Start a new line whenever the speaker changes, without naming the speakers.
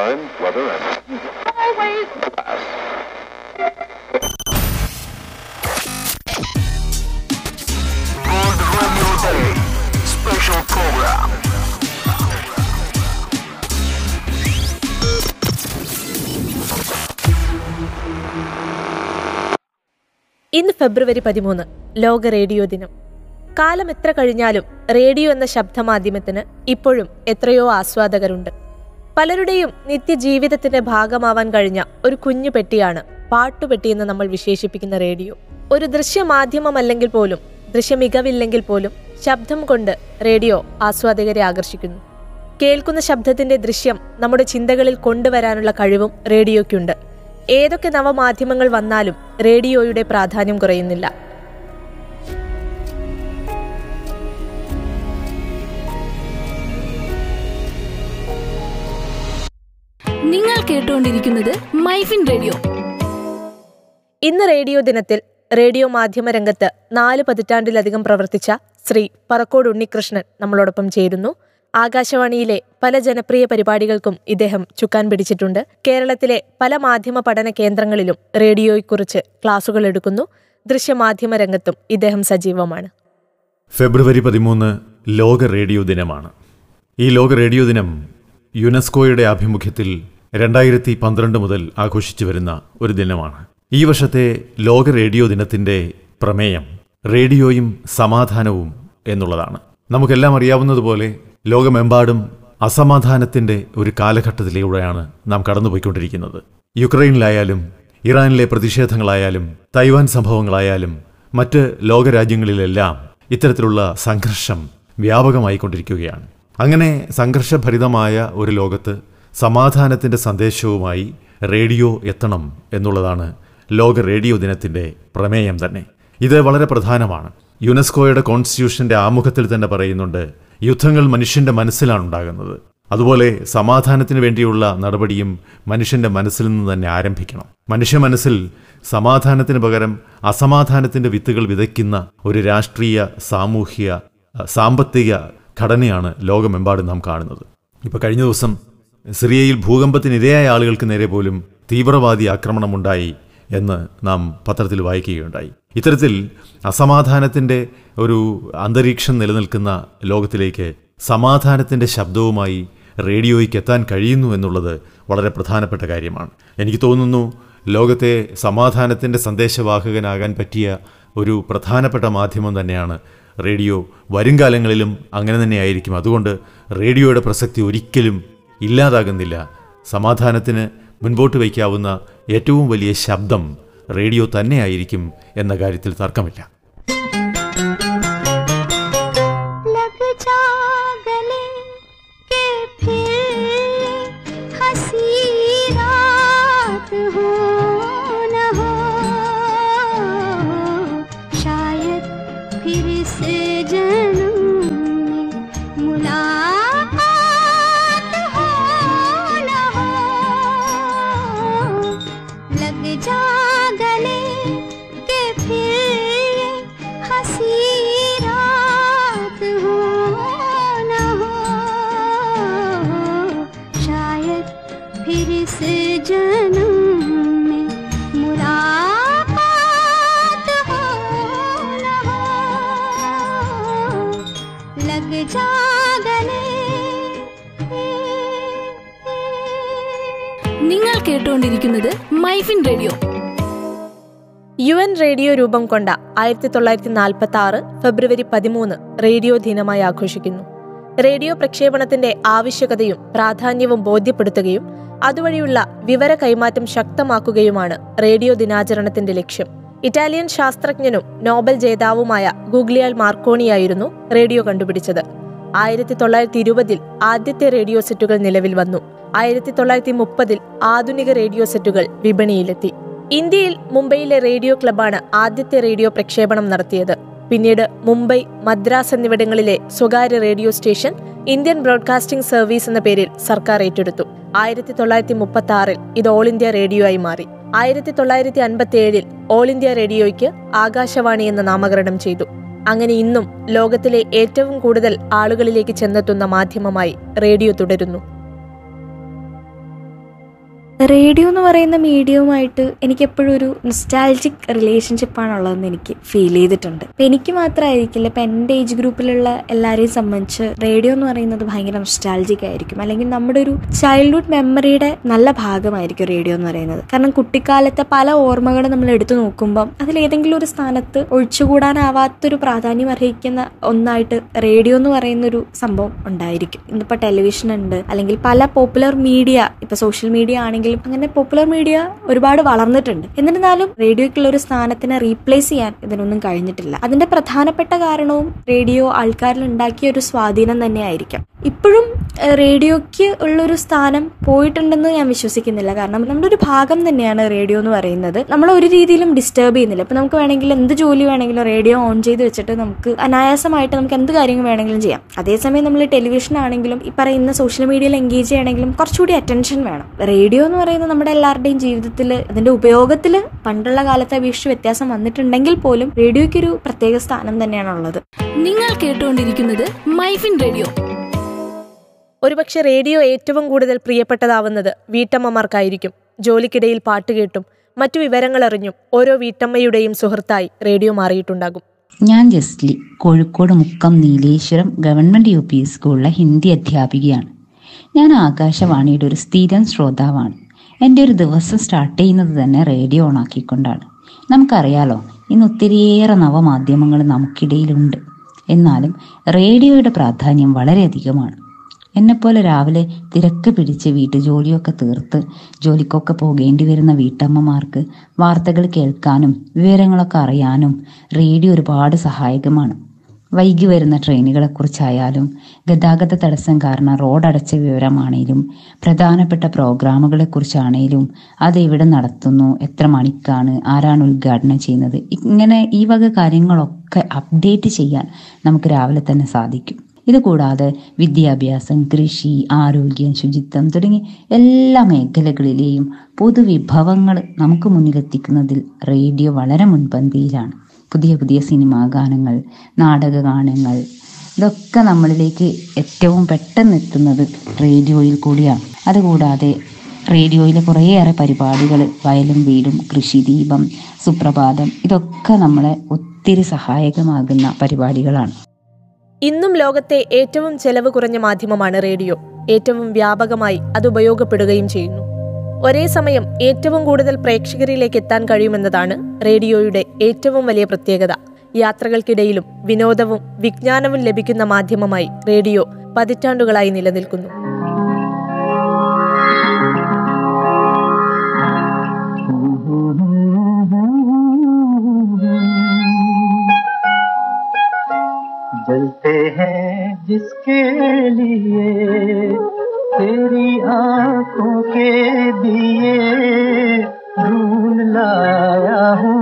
time, weather, and always glass.
Radio Day Special Program.
ഇന്ന് ഫെബ്രുവരി പതിമൂന്ന് ലോക റേഡിയോ ദിനം കാലം എത്ര കഴിഞ്ഞാലും റേഡിയോ എന്ന ശബ്ദമാധ്യമത്തിന് ഇപ്പോഴും എത്രയോ ആസ്വാദകരുണ്ട് പലരുടെയും നിത്യജീവിതത്തിന്റെ ഭാഗമാവാൻ കഴിഞ്ഞ ഒരു കുഞ്ഞു പെട്ടിയാണ് പാട്ടുപെട്ടി എന്ന് നമ്മൾ വിശേഷിപ്പിക്കുന്ന റേഡിയോ. ഒരു ദൃശ്യമാധ്യമമല്ലെങ്കിൽ പോലും ദൃശ്യമികവില്ലെങ്കിൽ പോലും ശബ്ദം കൊണ്ട് റേഡിയോ ആസ്വാദകരെ ആകർഷിക്കുന്നു. കേൾക്കുന്ന ശബ്ദത്തിന്റെ ദൃശ്യം നമ്മുടെ ചിന്തകളിൽ കൊണ്ടുവരാനുള്ള കഴിവും റേഡിയോയ്ക്കുണ്ട്. ഏതൊക്കെ നവമാധ്യമങ്ങൾ വന്നാലും റേഡിയോയുടെ പ്രാധാന്യം കുറയുന്നില്ല.
നിങ്ങൾ കേട്ടുകൊണ്ടിരിക്കുന്നത് മൈഫിൻ റേഡിയോ.
ഇന്ന് റേഡിയോ ദിനത്തിൽ റേഡിയോ മാധ്യമ രംഗത്ത് നാല് പതിറ്റാണ്ടിലധികം പ്രവർത്തിച്ച ശ്രീ പറക്കോട് ഉണ്ണികൃഷ്ണൻ നമ്മളോടൊപ്പം ചേരുന്നു. ആകാശവാണിയിലെ പല ജനപ്രിയ പരിപാടികൾക്കും ഇദ്ദേഹം ചുക്കാൻ പിടിച്ചിട്ടുണ്ട്. കേരളത്തിലെ പല മാധ്യമ പഠന കേന്ദ്രങ്ങളിലും റേഡിയോയെക്കുറിച്ച് ക്ലാസുകൾ എടുക്കുന്നു. ദൃശ്യമാധ്യമ രംഗത്തും ഇദ്ദേഹം സജീവമാണ്.
ഫെബ്രുവരി പതിമൂന്ന് ലോക റേഡിയോ ദിനമാണ്. ഈ ലോക റേഡിയോ ദിനം യുനെസ്കോയുടെ ആഭിമുഖ്യത്തിൽ രണ്ടായിരത്തി പന്ത്രണ്ട് മുതൽ ആഘോഷിച്ചു വരുന്ന ഒരു ദിനമാണ്. ഈ വർഷത്തെ ലോക റേഡിയോ ദിനത്തിന്റെ പ്രമേയം റേഡിയോയും സമാധാനവും എന്നുള്ളതാണ്. നമുക്കെല്ലാം അറിയാവുന്നതുപോലെ ലോകമെമ്പാടും അസമാധാനത്തിന്റെ ഒരു കാലഘട്ടത്തിലൂടെയാണ് നാം കടന്നുപോയിക്കൊണ്ടിരിക്കുന്നത്. യുക്രൈനിലായാലും ഇറാനിലെ പ്രതിഷേധങ്ങളായാലും തൈവാൻ സംഭവങ്ങളായാലും മറ്റ് ലോകരാജ്യങ്ങളിലെല്ലാം ഇത്തരത്തിലുള്ള സംഘർഷം വ്യാപകമായിക്കൊണ്ടിരിക്കുകയാണ്. അങ്ങനെ സംഘർഷഭരിതമായ ഒരു ലോകത്ത് സമാധാനത്തിന്റെ സന്ദേശവുമായി റേഡിയോ എത്തണം എന്നുള്ളതാണ് ലോക റേഡിയോ ദിനത്തിന്റെ പ്രമേയം തന്നെ. ഇത് വളരെ പ്രധാനമാണ്. യുനെസ്കോയുടെ കോൺസ്റ്റിറ്റ്യൂഷന്റെ ആമുഖത്തിൽ തന്നെ പറയുന്നുണ്ട് യുദ്ധങ്ങൾ മനുഷ്യന്റെ മനസ്സിലാണ് ഉണ്ടാകുന്നത്. അതുപോലെ സമാധാനത്തിന് വേണ്ടിയുള്ള നടപടിയും മനുഷ്യന്റെ മനസ്സിൽ നിന്ന് തന്നെ ആരംഭിക്കണം. മനുഷ്യ മനസ്സിൽ സമാധാനത്തിന് പകരം അസമാധാനത്തിന്റെ വിത്തുകൾ വിതയ്ക്കുന്ന ഒരു രാഷ്ട്രീയ സാമൂഹിക സാമ്പത്തിക ഘടനയാണ് ലോകമെമ്പാടും നാം കാണുന്നത്. ഇപ്പോൾ കഴിഞ്ഞ ദിവസം സിറിയയിൽ ഭൂകമ്പത്തിനിരയായ ആളുകൾക്ക് നേരെ പോലും തീവ്രവാദി ആക്രമണമുണ്ടായി എന്ന് നാം പത്രത്തിൽ വായിക്കുകയുണ്ടായി. ഇത്തരത്തിൽ അസമാധാനത്തിന്റെ ഒരു അന്തരീക്ഷം നിലനിൽക്കുന്ന ലോകത്തിലേക്ക് സമാധാനത്തിന്റെ ശബ്ദവുമായി റേഡിയോയ്ക്ക് എത്താൻ കഴിയുന്നു എന്നുള്ളത് വളരെ പ്രധാനപ്പെട്ട കാര്യമാണ്. എനിക്ക് തോന്നുന്നു ലോകത്തെ സമാധാനത്തിന്റെ സന്ദേശവാഹകനാകാൻ പറ്റിയ ഒരു പ്രധാനപ്പെട്ട മാധ്യമം തന്നെയാണ് റേഡിയോ. വരും കാലങ്ങളിലും അങ്ങനെ തന്നെയായിരിക്കും അതുകൊണ്ട് റേഡിയോയുടെ പ്രസക്തി ഒരിക്കലും ഇല്ലാതാകുന്നില്ല. സമാധാനത്തിന് മുൻപോട്ട് വയ്ക്കാവുന്ന ഏറ്റവും വലിയ ശബ്ദം റേഡിയോ തന്നെയായിരിക്കും എന്ന കാര്യത്തിൽ തർക്കമില്ല.
फिर से जन्म में मुलाकात हो न हो लग जा गले
നിങ്ങൾ കേട്ടുകൊണ്ടിരിക്കുന്നത് MyFin radio
U N radio രൂപം കൊണ്ട ആയിരത്തി തൊള്ളായിരത്തി നാൽപ്പത്തി ആറ് ഫെബ്രുവരി പതിമൂന്ന് റേഡിയോ ദിനമായി ആഘോഷിക്കുന്നു റേഡിയോ പ്രക്ഷേപണത്തിന്റെ ആവശ്യകതയും പ്രാധാന്യവും ബോധ്യപ്പെടുത്തുകയും അതുവഴിയുള്ള വിവര കൈമാറ്റം ശക്തമാക്കുകയുമാണ് റേഡിയോ ദിനാചരണത്തിന്റെ ലക്ഷ്യം. ഇറ്റാലിയൻ ശാസ്ത്രജ്ഞനും നോബൽ ജേതാവുമായ ഗൂഗ്ലിയാൽ മാർക്കോണിയായിരുന്നു റേഡിയോ കണ്ടുപിടിച്ചത്. ആയിരത്തി തൊള്ളായിരത്തി ഇരുപതിൽ ആദ്യത്തെ റേഡിയോ സെറ്റുകൾ നിലവിൽ വന്നു. ആയിരത്തി തൊള്ളായിരത്തി മുപ്പതിൽ ആധുനിക റേഡിയോ സെറ്റുകൾ വിപണിയിലെത്തി. ഇന്ത്യയിൽ മുംബൈയിലെ റേഡിയോ ക്ലബാണ് ആദ്യത്തെ റേഡിയോ പ്രക്ഷേപണം നടത്തിയത്. പിന്നീട് മുംബൈ മദ്രാസ് എന്നിവിടങ്ങളിലെ സ്വകാര്യ radio station Indian broadcasting service എന്ന പേരിൽ സർക്കാർ ഏറ്റെടുത്തു. ആയിരത്തി തൊള്ളായിരത്തി മുപ്പത്തി ആറിൽ ഇത് ഓൾ ഇന്ത്യ റേഡിയോ ആയി മാറി. ആയിരത്തി തൊള്ളായിരത്തി അൻപത്തി ഏഴിൽ ഓൾ ഇന്ത്യ റേഡിയോയ്ക്ക് ആകാശവാണി എന്ന നാമകരണം ചെയ്തു. അങ്ങനെ ഇന്നും ലോകത്തിലെ ഏറ്റവും കൂടുതൽ ആളുകളിലേക്ക് ചെന്നെത്തുന്ന മാധ്യമമായി റേഡിയോ തുടരുന്നു.
റേഡിയോ എന്ന് പറയുന്ന മീഡിയവുമായിട്ട് എനിക്ക് എപ്പോഴും ഒരു നിസ്റ്റാൾജിക് റിലേഷൻഷിപ്പാണ് ഉള്ളതെന്ന് എനിക്ക് ഫീൽ ചെയ്തിട്ടുണ്ട്. ഇപ്പം എനിക്ക് മാത്രമായിരിക്കില്ല ഇപ്പം എന്റെ ഏജ് ഗ്രൂപ്പിലുള്ള എല്ലാവരെയും സംബന്ധിച്ച് റേഡിയോ എന്ന് പറയുന്നത് ഭയങ്കര നിസ്റ്റാൾജിക് ആയിരിക്കും. അല്ലെങ്കിൽ നമ്മുടെ ഒരു ചൈൽഡ്ഹുഡ് മെമ്മറിയുടെ നല്ല ഭാഗമായിരിക്കും റേഡിയോ എന്ന് പറയുന്നത്. കാരണം കുട്ടിക്കാലത്തെ പല ഓർമ്മകളും നമ്മൾ എടുത്തു നോക്കുമ്പം അതിലേതെങ്കിലും ഒരു സ്ഥാനത്ത് ഒഴിച്ചുകൂടാനാവാത്തൊരു പ്രാധാന്യം അർഹിക്കുന്ന ഒന്നായിട്ട് റേഡിയോ എന്ന് പറയുന്ന ഒരു സംഭവം ഉണ്ടായിരിക്കും. ഇന്നിപ്പോൾ ടെലിവിഷൻ ഉണ്ട് അല്ലെങ്കിൽ പല പോപ്പുലർ മീഡിയ ഇപ്പം സോഷ്യൽ മീഡിയ ആണെങ്കിലും അങ്ങനെ പോപ്പുലർ മീഡിയ ഒരുപാട് വളർന്നിട്ടുണ്ട്. എന്നിരുന്നാലും റേഡിയോയ്ക്കുള്ള ഒരു സ്ഥാനത്തിനെ റീപ്ലേസ് ചെയ്യാൻ ഇതിനൊന്നും കഴിഞ്ഞിട്ടില്ല. അതിന്റെ പ്രധാനപ്പെട്ട കാരണവും റേഡിയോ ആൾക്കാരിൽ ഉണ്ടാക്കിയ ഒരു സ്വാധീനം തന്നെയായിരിക്കും. ഇപ്പോഴും റേഡിയോയ്ക്ക് ഉള്ളൊരു സ്ഥാനം പോയിട്ടുണ്ടെന്ന് ഞാൻ വിശ്വസിക്കുന്നില്ല. കാരണം നമ്മുടെ ഒരു ഭാഗം തന്നെയാണ് റേഡിയോ എന്ന് പറയുന്നത്. നമ്മൾ ഒരു രീതിയിലും ഡിസ്റ്റർബ് ചെയ്യുന്നില്ല. ഇപ്പൊ നമുക്ക് വേണമെങ്കിൽ എന്ത് ജോലി വേണമെങ്കിലും റേഡിയോ ഓൺ ചെയ്ത് വെച്ചിട്ട് നമുക്ക് അനായാസമായിട്ട് നമുക്ക് എന്ത് കാര്യങ്ങൾ വേണമെങ്കിലും ചെയ്യാം. അതേസമയം നമ്മൾ ടെലിവിഷൻ ആണെങ്കിലും ഈ പറയുന്ന സോഷ്യൽ മീഡിയയിൽ എൻഗേജ് ചെയ്യണമെങ്കിലും കുറച്ചുകൂടി അറ്റൻഷൻ വേണം. റേഡിയോ എന്ന് പറയുന്നത് നമ്മുടെ എല്ലാവരുടെയും ജീവിതത്തിൽ അതിന്റെ ഉപയോഗത്തിൽ പണ്ടുള്ള കാലത്തെ അപേക്ഷിച്ച് വ്യത്യാസം വന്നിട്ടുണ്ടെങ്കിൽ പോലും റേഡിയോയ്ക്ക് ഒരു പ്രത്യേക സ്ഥാനം തന്നെയാണുള്ളത്
നിങ്ങൾ കേട്ടുകൊണ്ടിരിക്കുന്നത് മൈഫിൻ റേഡിയോ.
ഒരുപക്ഷെ റേഡിയോ ഏറ്റവും കൂടുതൽ പ്രിയപ്പെട്ടതാവുന്നത് വീട്ടമ്മമാർക്കായിരിക്കും. ജോലിക്കിടയിൽ പാട്ട് കേട്ടും മറ്റു വിവരങ്ങൾ അറിഞ്ഞും ഓരോ വീട്ടമ്മയുടെയും സുഹൃത്തായി റേഡിയോ മാറിയിട്ടുണ്ടാകും.
ഞാൻ Jasli Kozhikode Mukkam Nileshwaram government U P സ്കൂളിലെ ഹിന്ദി അധ്യാപികയാണ്. ഞാൻ ആകാശവാണിയുടെ ഒരു സ്ഥിരം ശ്രോതാവാണ്. എന്റെ ഒരു ദിവസം സ്റ്റാർട്ട് ചെയ്യുന്നത് തന്നെ റേഡിയോ ഓണാക്കിക്കൊണ്ടാണ് നമുക്കറിയാലോ ഇന്ന് ഒത്തിരിയേറെ നവമാധ്യമങ്ങൾ നമുക്കിടയിലുണ്ട്. എന്നാലും റേഡിയോയുടെ പ്രാധാന്യം വളരെയധികമാണ് എന്നെപ്പോലെ രാവിലെ തിരക്ക് പിടിച്ച് വീട്ടു ജോലിയൊക്കെ തീർത്ത് ജോലിക്കൊക്കെ പോകേണ്ടി വരുന്ന വീട്ടമ്മമാർക്ക് വാർത്തകൾ കേൾക്കാനും വിവരങ്ങളൊക്കെ അറിയാനും റേഡിയോ ഒരുപാട് സഹായകമാണ്. വൈകി വരുന്ന ട്രെയിനുകളെ കുറിച്ചായാലും ഗതാഗത തടസ്സം കാരണം റോഡ് അടച്ച വിവരമാണേലും പ്രധാനപ്പെട്ട അത് എവിടെ നടത്തുന്നു എത്ര മണിക്കാണ് ആരാണ് ഉദ്ഘാടനം ചെയ്യുന്നത് ഇങ്ങനെ ഈ വക കാര്യങ്ങളൊക്കെ അപ്ഡേറ്റ് ചെയ്യാൻ നമുക്ക് രാവിലെ തന്നെ സാധിക്കും. ഇതുകൂടാതെ വിദ്യാഭ്യാസം കൃഷി ആരോഗ്യം ശുചിത്വം തുടങ്ങി എല്ലാ മേഖലകളിലെയും പൊതുവിഭവങ്ങൾ നമുക്ക് മുന്നിലെത്തിക്കുന്നതിൽ റേഡിയോ വളരെ മുൻപന്തിയിലാണ്. പുതിയ പുതിയ സിനിമാ ഗാനങ്ങൾ നാടക ഗാനങ്ങൾ. ഇതൊക്കെ നമ്മളിലേക്ക് ഏറ്റവും പെട്ടെന്ന് എത്തുന്നത് റേഡിയോയിൽ കൂടിയാണ്. അതുകൂടാതെ റേഡിയോയിലെ കുറേയേറെ പരിപാടികൾ വയലും വീടും കൃഷിദീപം സുപ്രഭാതം ഇതൊക്കെ നമ്മളെ ഒത്തിരി സഹായകമാകുന്ന പരിപാടികളാണ്.
ഇന്നും ലോകത്തെ ഏറ്റവും ചെലവ് കുറഞ്ഞ മാധ്യമമാണ് റേഡിയോ. ഏറ്റവും വ്യാപകമായി അത് ഉപയോഗപ്പെടുകയും ചെയ്യുന്നു. ഒരേ സമയം ഏറ്റവും കൂടുതൽ പ്രേക്ഷകരിലേക്ക് എത്താൻ കഴിയുമെന്നതാണ് റേഡിയോയുടെ ഏറ്റവും വലിയ പ്രത്യേകത. യാത്രകൾക്കിടയിലും വിനോദവും വിജ്ഞാനവും ലഭിക്കുന്ന മാധ്യമമായി റേഡിയോ പതിറ്റാണ്ടുകളായി നിലനിൽക്കുന്നു.
ജലത്തെ ജിസ്കേ लाया हूँ